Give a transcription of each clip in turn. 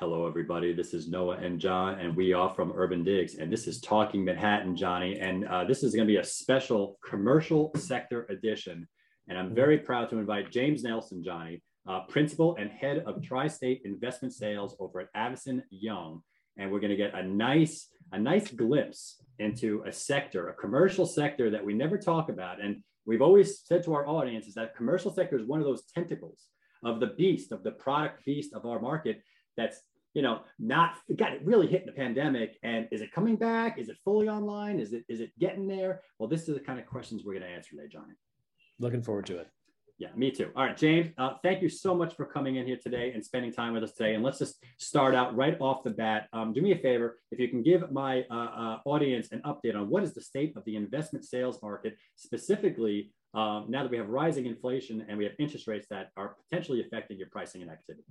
Hello, everybody. This is Noah and John, and we are from Urban Digs, and this is Talking Manhattan, Johnny. And uh, this is going to be a special commercial sector edition. And I'm very proud to invite James Nelson, Johnny, uh, principal and head of Tri-State Investment Sales over at Avison Young. And we're going to get a nice, a nice glimpse into a sector, a commercial sector that we never talk about. And we've always said to our audience is that commercial sector is one of those tentacles of the beast, of the product beast of our market that's you know not got it really hit in the pandemic and is it coming back? Is it fully online? Is it is it getting there? Well this is the kind of questions we're going to answer today johnny. Looking forward to it. Yeah me too. All right james uh, thank you so much for coming in here today and spending time with us today. And let's just start out right off the bat. Um, do me a favor if you can give my uh, uh, audience an update on what is the state of the investment sales market specifically um, now that we have rising inflation and we have interest rates that are potentially affecting your pricing and activity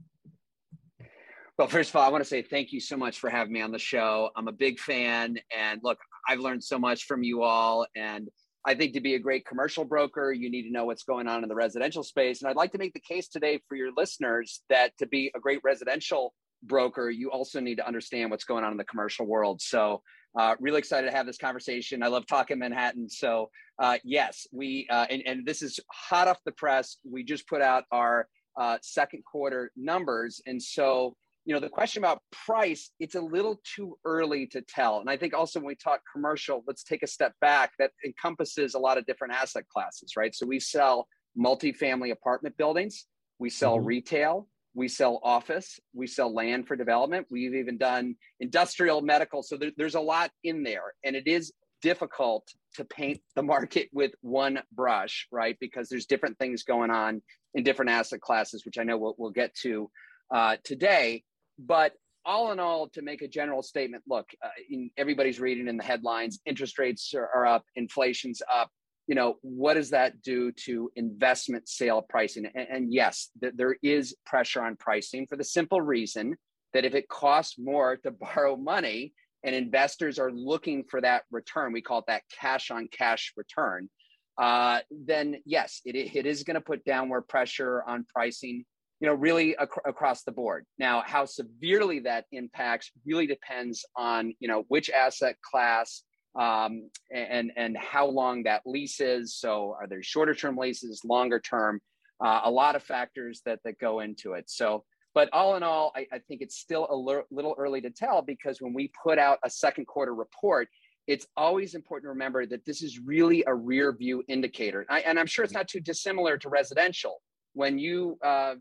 well, first of all, I want to say thank you so much for having me on the show. I'm a big fan. And look, I've learned so much from you all. And I think to be a great commercial broker, you need to know what's going on in the residential space. And I'd like to make the case today for your listeners that to be a great residential broker, you also need to understand what's going on in the commercial world. So, uh, really excited to have this conversation. I love talking Manhattan. So, uh, yes, we, uh, and, and this is hot off the press. We just put out our uh, second quarter numbers. And so, you know the question about price it's a little too early to tell. And i think also when we talk commercial let's take a step back that encompasses a lot of different asset classes right? So we sell multifamily apartment buildings we sell mm-hmm. retail we sell office we sell land for development we've even done industrial medical. So there, there's a lot in there and it is difficult to paint the market with one brush right? Because there's different things going on in different asset classes which i know we'll, we'll get to uh, today but all in all, to make a general statement, look, uh, in, everybody's reading in the headlines, interest rates are, are up, inflation's up. You know, what does that do to investment sale pricing? And, and yes, th- there is pressure on pricing for the simple reason that if it costs more to borrow money and investors are looking for that return, we call it that cash on cash return, uh, then yes, it, it is going to put downward pressure on pricing you know, really ac- across the board. Now, how severely that impacts really depends on, you know, which asset class um, and and how long that lease is. So, are there shorter term leases, longer term? Uh, a lot of factors that that go into it. So, but all in all, I, I think it's still a l- little early to tell because when we put out a second quarter report, it's always important to remember that this is really a rear view indicator. I, and I'm sure it's not too dissimilar to residential. When you uh,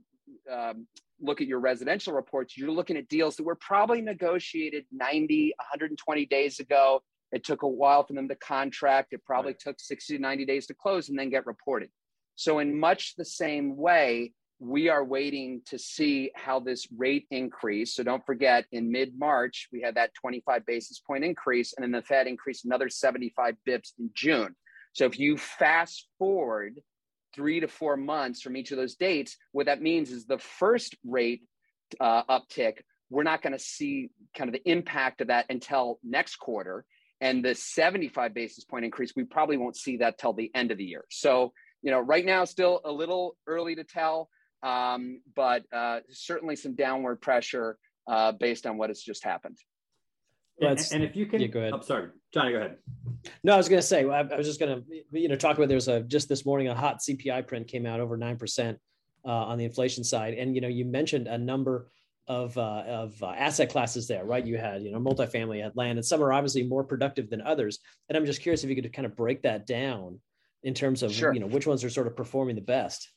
um, look at your residential reports, you're looking at deals that were probably negotiated 90, 120 days ago. It took a while for them to contract. It probably right. took 60 to 90 days to close and then get reported. So, in much the same way, we are waiting to see how this rate increase. So, don't forget, in mid March, we had that 25 basis point increase, and then the Fed increased another 75 bips in June. So, if you fast forward three to four months from each of those dates, what that means is the first rate uh, uptick, we're not going to see kind of the impact of that until next quarter. And the 75 basis point increase, we probably won't see that till the end of the year. So, you know, right now, still a little early to tell, um, but uh, certainly some downward pressure uh, based on what has just happened. And, and, if you can, yeah, go ahead. I'm sorry, Johnny, go ahead. No, I was going to say, I, I, was just going to, you know, talk about there's a just this morning a hot CPI print came out over nine percent uh, on the inflation side, and you know, you mentioned a number of uh, of uh, asset classes there, right? You had you know multifamily, had land, and some are obviously more productive than others. And I'm just curious if you could kind of break that down in terms of sure. you know which ones are sort of performing the best.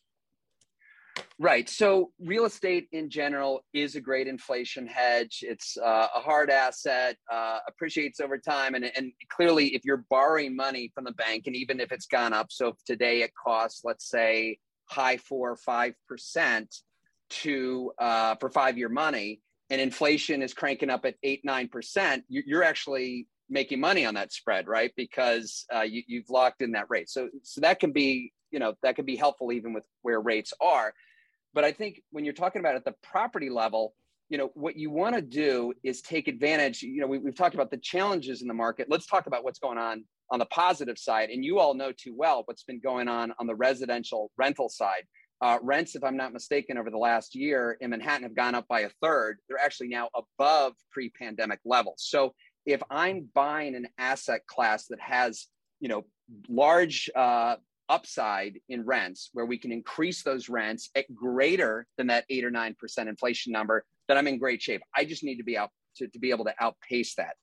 Right. So real estate in general is a great inflation hedge. It's uh, a hard asset, uh, appreciates over time. And, and clearly, if you're borrowing money from the bank, and even if it's gone up, so today it costs, let's say, high four or five percent to uh, for five year money, and inflation is cranking up at eight nine percent, you're actually making money on that spread, right? Because uh, you, you've locked in that rate. So so that can be you know that can be helpful even with where rates are but I think when you're talking about at the property level, you know, what you want to do is take advantage. You know, we, we've talked about the challenges in the market. Let's talk about what's going on on the positive side. And you all know too well what's been going on on the residential rental side. uh, rents, if I'm not mistaken, over the last year in Manhattan have gone up by a third. They're actually now above pre pandemic levels. So if I'm buying an asset class that has, you know, large uh, upside in rents where we can increase those rents at greater than that eight or nine percent inflation number, then I'm in great shape. I just need to be out to, to be able to outpace that.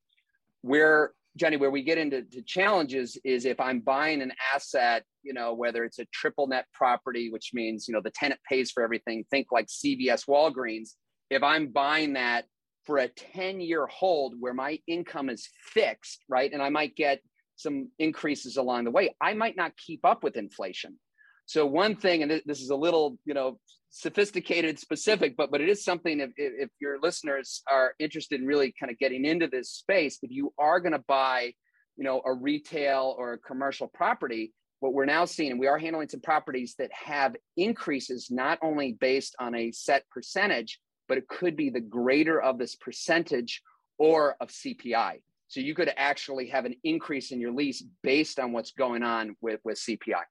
Where Jenny, where we get into challenges is if I'm buying an asset, you know, whether it's a triple net property, which means, you know, the tenant pays for everything, think like CVS Walgreens. If I'm buying that for a 10 year hold where my income is fixed, right, and I might get some increases along the way, I might not keep up with inflation. So one thing, and this is a little, you know, sophisticated, specific, but but it is something. If if your listeners are interested in really kind of getting into this space, if you are going to buy, you know, a retail or a commercial property, what we're now seeing, and we are handling some properties that have increases not only based on a set percentage, but it could be the greater of this percentage or of CPI. So you could actually have an increase in your lease based on what's going on with, with CPI.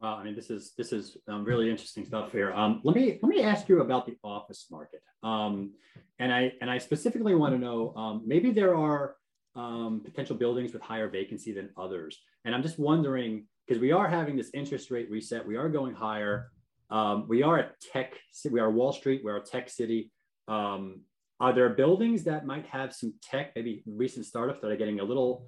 Well, I mean, this is this is um, really interesting stuff here. Um, let me let me ask you about the office market, um, and I and I specifically want to know um, maybe there are um, potential buildings with higher vacancy than others, and I'm just wondering because we are having this interest rate reset, we are going higher. Um, we are at tech, we are Wall Street, we're a tech city. Are there buildings that might have some tech, maybe recent startups that are getting a little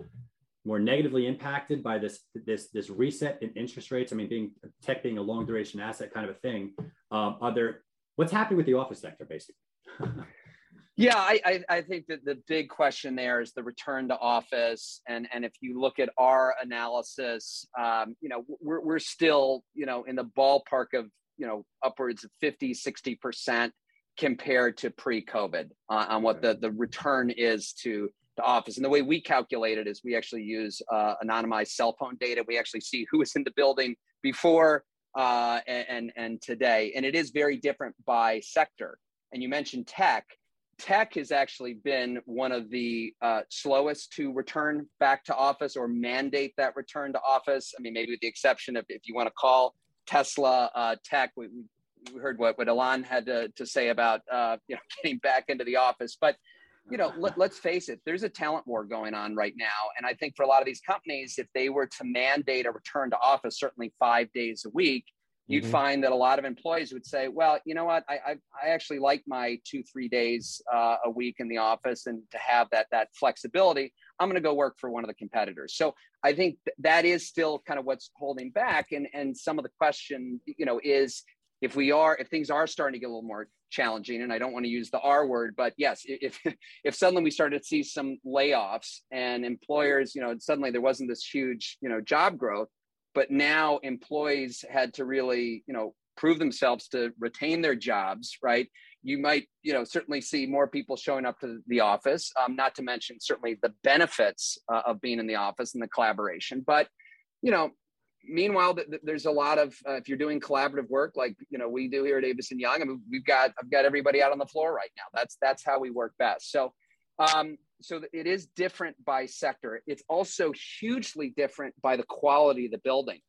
more negatively impacted by this this this reset in interest rates? I mean, being tech being a long duration asset kind of a thing. Um, are there what's happening with the office sector basically? yeah, I, I, I think that the big question there is the return to office, and and if you look at our analysis, um, you know, we're we're still you know in the ballpark of you know upwards of 50 60 percent compared to pre-COVID uh, on what the the return is to to office. And the way we calculate it is we actually use uh, anonymized cell phone data. We actually see who was in the building before uh, and, and today. And it is very different by sector. And you mentioned tech. Tech has actually been one of the uh, slowest to return back to office or mandate that return to office. I mean, maybe with the exception of if you want to call Tesla uh, tech, we, we heard what, what Elon had to, to say about uh, you know getting back into the office. But you know, let, us face it, there's a talent war going on right now. And I think for a lot of these companies, if they were to mandate a return to office, certainly five days a week, you'd mm-hmm. find that a lot of employees would say, well, you know what, I, I, I actually like my two, three days uh, a week in the office and to have that, that flexibility, I'm going to go work for one of the competitors. So I think th- that is still kind of what's holding back. And, and some of the question, you know, is if we are if things are starting to get a little more challenging and i don't want to use the r word but yes if if suddenly we started to see some layoffs and employers you know suddenly there wasn't this huge you know job growth but now employees had to really you know prove themselves to retain their jobs right? You might you know certainly see more people showing up to the office um, not to mention certainly the benefits uh, of being in the office and the collaboration but you know meanwhile, there's a lot of uh, if you're doing collaborative work like you know we do here at Avison Young. I mean, we've got I've got everybody out on the floor right now. That's that's how we work best. So, um, so it is different by sector. It's also hugely different by the quality of the building.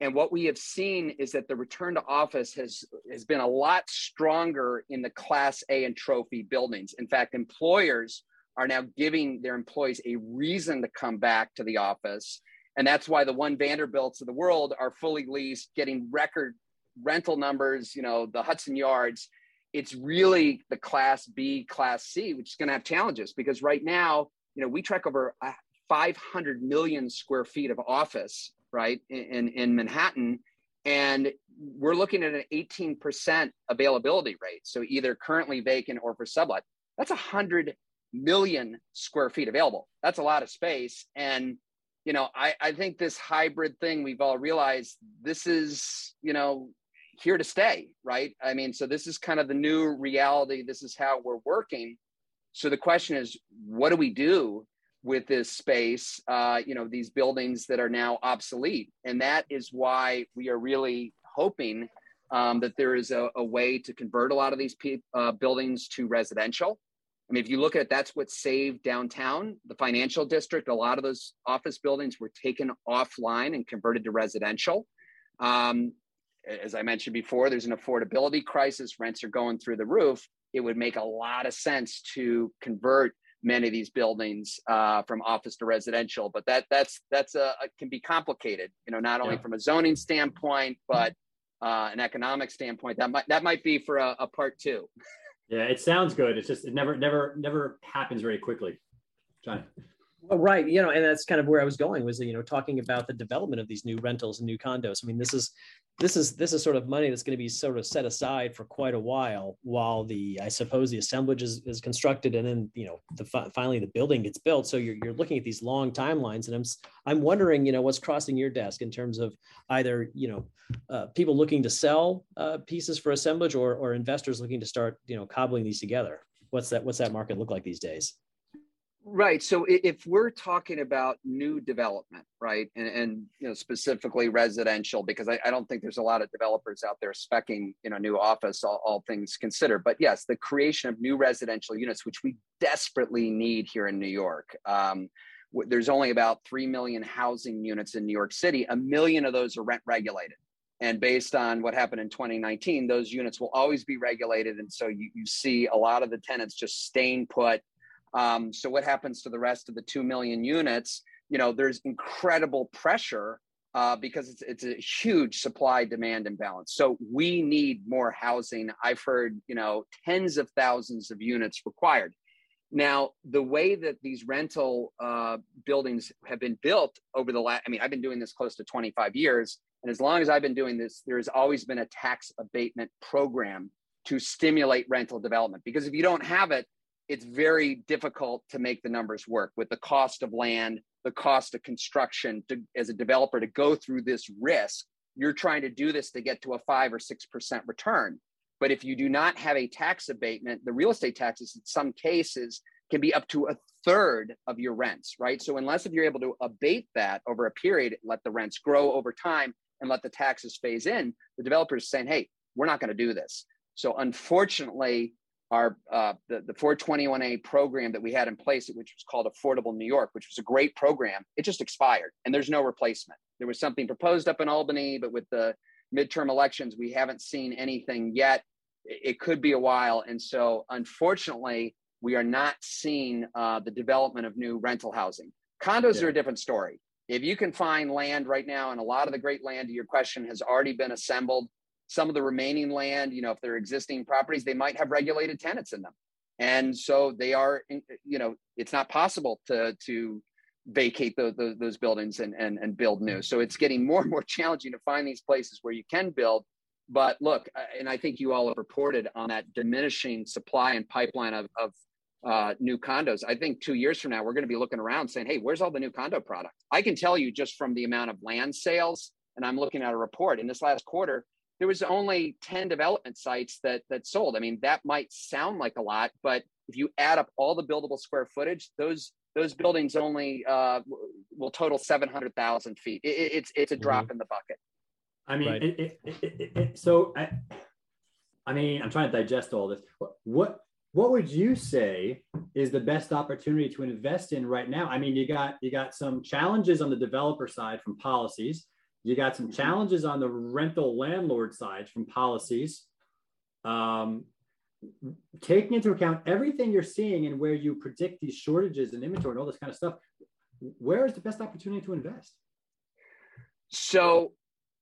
And what we have seen is that the return to office has has been a lot stronger in the Class A and trophy buildings. In fact, employers are now giving their employees a reason to come back to the office and that's why the one Vanderbilts of the world are fully leased, getting record rental numbers, you know, the Hudson Yards. It's really the class B, class C, which is going to have challenges because right now, you know, we track over uh, 500 million square feet of office, right, in, in Manhattan. And we're looking at an 18% availability rate. So either currently vacant or for sublet. That's 100 million square feet available. That's a lot of space. And you know, I, I think this hybrid thing we've all realized this is, you know, here to stay, right? I mean, so this is kind of the new reality. This is how we're working. So the question is, what do we do with this space? Uh, you know, these buildings that are now obsolete, and that is why we are really hoping um, that there is a, a, way to convert a lot of these pe- uh, buildings to residential. I mean, if you look at it, that's what saved downtown, the financial district. A lot of those office buildings were taken offline and converted to residential. Um, as I mentioned before, there's an affordability crisis. Rents are going through the roof. It would make a lot of sense to convert many of these buildings uh, from office to residential. But that that's that's a, a can be complicated. You know, not only yeah. from a zoning standpoint, but uh, an economic standpoint. That might that might be for a, a part two. Yeah, it sounds good. It's just it never never never happens very quickly. John. Well, right. You know, and that's kind of where I was going was, you know, talking about the development of these new rentals and new condos. I mean, this is this is this is sort of money that's going to be sort of set aside for quite a while while the I suppose the assemblage is, is constructed and then you know the finally the building gets built. So you're you're looking at these long timelines, and I'm I'm wondering you know what's crossing your desk in terms of either you know uh, people looking to sell uh, pieces for assemblage or or investors looking to start you know cobbling these together. What's that What's that market look like these days? Right. So if we're talking about new development, right, and, and you know specifically residential, because I, I, don't think there's a lot of developers out there specking you know new office, all, all things considered. But yes, the creation of new residential units, which we desperately need here in New York. Um, there's only about three million housing units in New York City. A million of those are rent regulated. And based on what happened in 2019, those units will always be regulated. And so you, you see a lot of the tenants just staying put um, so what happens to the rest of the 2 million units? You know, there's incredible pressure uh, because it's, it's a huge supply demand imbalance. So we need more housing. I've heard, you know, tens of thousands of units required. Now, the way that these rental uh, buildings have been built over the last, I mean, I've been doing this close to 25 years. And as long as I've been doing this, there's always been a tax abatement program to stimulate rental development. Because if you don't have it, it's very difficult to make the numbers work with the cost of land, the cost of construction to, as a developer to go through this risk. You're trying to do this to get to a five or six percent return. But if you do not have a tax abatement, the real estate taxes in some cases can be up to a third of your rents, right? So unless if you're able to abate that over a period, let the rents grow over time and let the taxes phase in, the developer is saying, hey, we're not going to do this. So unfortunately, our uh, the, the 421a program that we had in place which was called affordable new york which was a great program it just expired and there's no replacement. There was something proposed up in albany but with the midterm elections we haven't seen anything yet. It could be a while and so unfortunately we are not seeing uh, the development of new rental housing. Condos yeah. are a different story. If you can find land right now and a lot of the great land to your question has already been assembled some of the remaining land, you know, if they're existing properties, they might have regulated tenants in them. And so they are, you know, it's not possible to, to vacate the, the, those buildings and, and, and build new. So it's getting more and more challenging to find these places where you can build. But look, and I think you all have reported on that diminishing supply and pipeline of, of uh, new condos. I think two years from now, we're going to be looking around saying, hey, where's all the new condo product? I can tell you just from the amount of land sales, and I'm looking at a report in this last quarter, there was only 10 development sites that that sold. I mean, that might sound like a lot, but if you add up all the buildable square footage, those those buildings only uh, will total 700,000 feet. It, it's it's a drop mm-hmm. in the bucket. I mean, right. it, it, so I, I mean, I'm trying to digest all this. What what would you say is the best opportunity to invest in right now? I mean, you got you got some challenges on the developer side from policies. You got some challenges on the rental landlord side from policies. Um, taking into account everything you're seeing and where you predict these shortages and inventory and all this kind of stuff, where is the best opportunity to invest? So,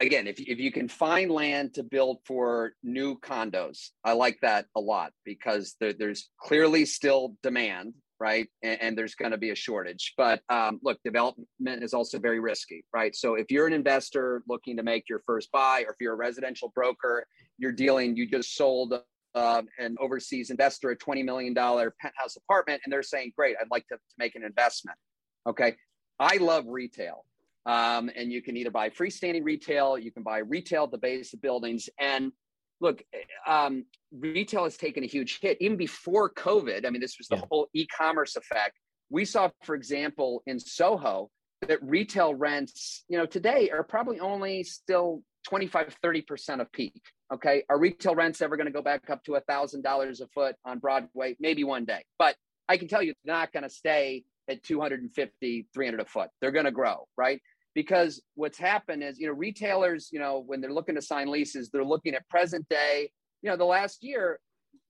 again, if, if you can find land to build for new condos, I like that a lot because there, there's clearly still demand right? And, and there's going to be a shortage. But um, look, development is also very risky, right? So if you're an investor looking to make your first buy, or if you're a residential broker, you're dealing, you just sold uh, an overseas investor a $20 million penthouse apartment, and they're saying, great, I'd like to, to make an investment. Okay. I love retail. Um, and you can either buy freestanding retail, you can buy retail at the base of buildings. And look, um, retail has taken a huge hit even before COVID. I mean, this was the yeah. whole e-commerce effect. We saw, for example, in Soho, that retail rents, you know, today are probably only still 25, 30% of peak. Okay. Are retail rents ever going to go back up to a thousand dollars a foot on Broadway? Maybe one day, but I can tell you it's not going to stay at 250, 300 a foot. They're going to grow, right? Because what's happened is, you know, retailers, you know, when they're looking to sign leases, they're looking at present day. You know, the last year,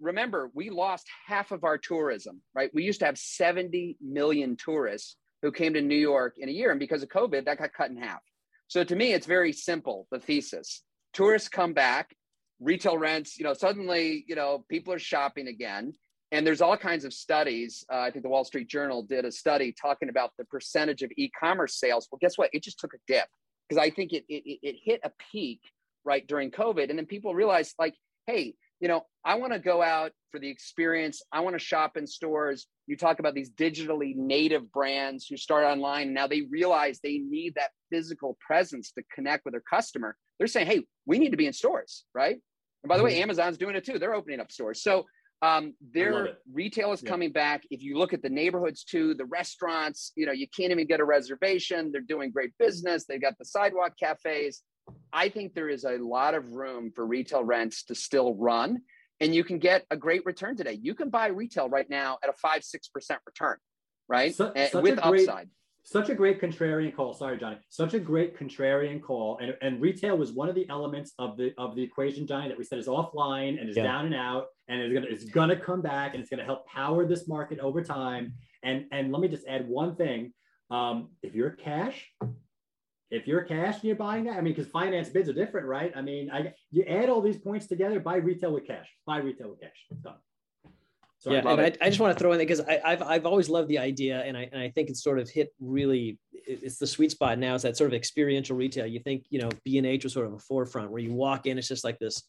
remember, we lost half of our tourism, right? We used to have 70 million tourists who came to New York in a year. And because of COVID, that got cut in half. So to me, it's very simple, the thesis. Tourists come back, retail rents, you know, suddenly, you know, people are shopping again. And there's all kinds of studies. Uh, I think the Wall Street Journal did a study talking about the percentage of e-commerce sales. Well, guess what? It just took a dip because I think it, it it hit a peak right during COVID, and then people realized like, hey, you know, I want to go out for the experience. I want to shop in stores. You talk about these digitally native brands who start online. Now they realize they need that physical presence to connect with their customer. They're saying, hey, we need to be in stores, right? And by the way, mm-hmm. Amazon's doing it too. They're opening up stores. So um, their retail is yeah. coming back. If you look at the neighborhoods too, the restaurants, you know, you can't even get a reservation. They're doing great business. They've got the sidewalk cafes. I think there is a lot of room for retail rents to still run, and you can get a great return today. You can buy retail right now at a five six percent return, right? So, with great, upside such a great contrarian call. Sorry, Johnny. Such a great contrarian call. And, and retail was one of the elements of the of the equation, Johnny, that we said is offline and is yeah. down and out and it's gonna it's gonna come back and it's gonna help power this market over time. And and let me just add one thing. Um, if you're cash, if you're cash and you're buying that, I mean, because finance bids are different, right? I mean, I you add all these points together, buy retail with cash, buy retail with cash. Done. So yeah, I and I, I, just want to throw in there because I've I've always loved the idea, and I and I think it's sort of hit really. It's the sweet spot now. Is that sort of experiential retail? You think you know B and H was sort of a forefront where you walk in, it's just like this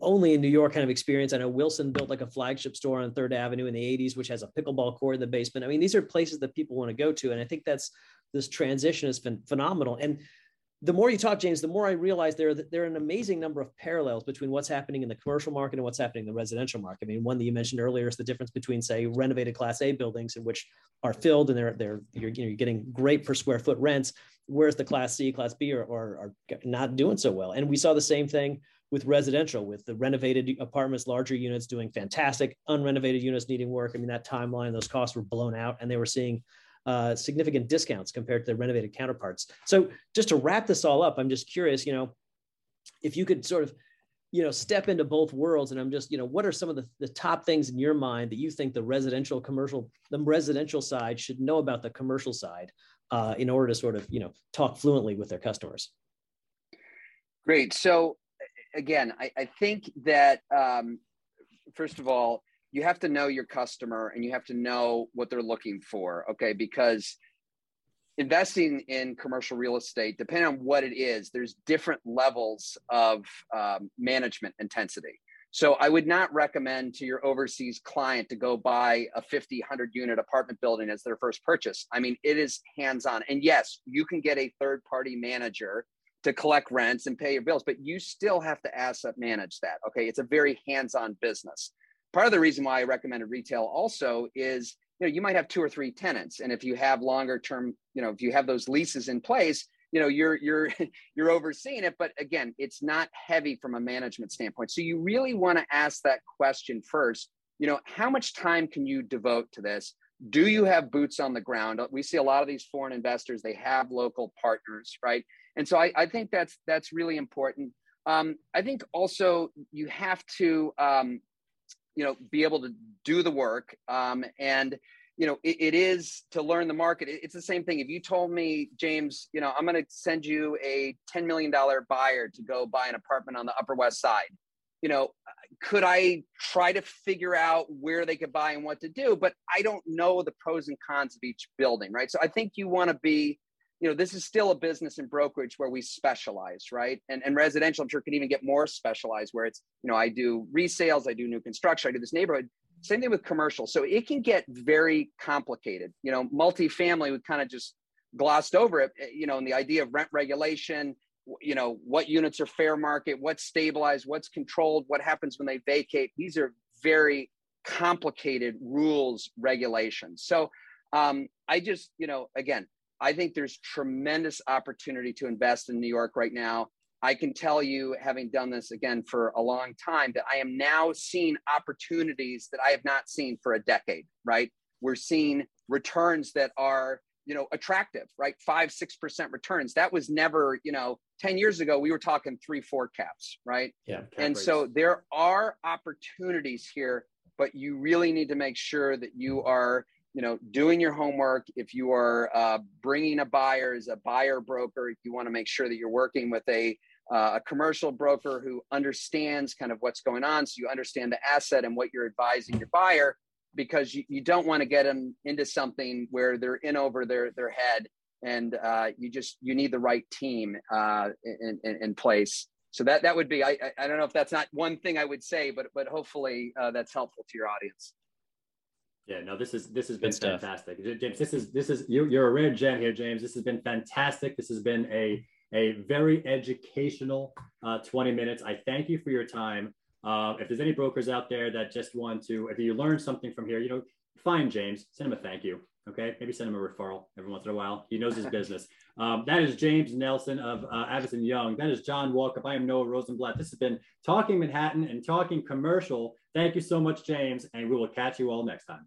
only in New York kind of experience. I know Wilson built like a flagship store on Third Avenue in the 80s, which has a pickleball court in the basement. I mean, these are places that people want to go to, and I think that's this transition has been phenomenal. And the more you talk, James, the more I realize there, there are an amazing number of parallels between what's happening in the commercial market and what's happening in the residential market. I mean, one that you mentioned earlier is the difference between, say, renovated Class A buildings in which are filled and they're they're you're, you know, you're getting great per square foot rents, whereas the Class C, Class B are, are, are not doing so well. And we saw the same thing with residential, with the renovated apartments, larger units doing fantastic, unrenovated units needing work. I mean, that timeline, those costs were blown out, and they were seeing uh, significant discounts compared to the renovated counterparts. So just to wrap this all up, I'm just curious, you know, if you could sort of, you know, step into both worlds and I'm just, you know, what are some of the, the top things in your mind that you think the residential commercial, the residential side should know about the commercial side uh, in order to sort of, you know, talk fluently with their customers? Great. So again, I, I think that um, first of all, you have to know your customer and you have to know what they're looking for okay? Because investing in commercial real estate depending on what it is there's different levels of um, management intensity. So i would not recommend to your overseas client to go buy a 50 100 unit apartment building as their first purchase. I mean it is hands on and yes you can get a third party manager to collect rents and pay your bills but you still have to asset manage that okay? It's a very hands on business part of the reason why I recommended retail also is you know you might have two or three tenants, and if you have longer term, you know, if you have those leases in place, you know you're you're you're overseeing it. But again, it's not heavy from a management standpoint. So you really want to ask that question first. You know, how much time can you devote to this? Do you have boots on the ground? We see a lot of these foreign investors; they have local partners, right? And so I, I think that's that's really important. Um, I think also you have to um, you know be able to do the work. Um, and you know it, it is to learn the market. It's the same thing. If you told me james you know i'm going to send you a $10 million buyer to go buy an apartment on the upper west side you know could i try to figure out where they could buy and what to do? But i don't know the pros and cons of each building right? So i think you want to be you know, this is still a business and brokerage where we specialize, right? And, and residential, I'm sure, can even get more specialized where it's, you know, I do resales, I do new construction, I do this neighborhood. Same thing with commercial. So it can get very complicated. You know, multifamily, we kind of just glossed over it, eh, you know, and the idea of rent regulation, you know, what units are fair market, what's stabilized, what's controlled, what happens when they vacate. These are very complicated rules, regulations. So um, I just, you know, again, I think there's tremendous opportunity to invest in New York right now. I can tell you, having done this again for a long time, that I am now seeing opportunities that I have not seen for a decade, right? We're seeing returns that are, you know attractive right five six percent returns that was never you know 10 years ago we were talking three four caps right yeah and rates. so there are opportunities here but you really need to make sure that you are you know doing your homework. If you are uh, bringing a buyer as a buyer broker if you want to make sure that you're working with a uh, a commercial broker who understands kind of what's going on so you understand the asset and what you're advising your buyer because you, you don't want to get them into something where they're in over their their head and uh, you just you need the right team uh, in, in, in place. So that that would be I, I don't know if that's not one thing i would say but but hopefully uh, that's helpful to your audience yeah, no, this is this has been fantastic, James. This is this is you, you're a rare gem here, James. This has been fantastic. This has been a a very educational uh, 20 minutes. I thank you for your time. Uh, if there's any brokers out there that just want to, if you learn something from here, you know, find James, send him a thank you. Okay, maybe send him a referral every once in a while. He knows his business. Um, that is James Nelson of uh, Avison Young. That is John Walkup. I am Noah Rosenblatt. This has been Talking Manhattan and Talking Commercial. Thank you so much, James, and we will catch you all next time.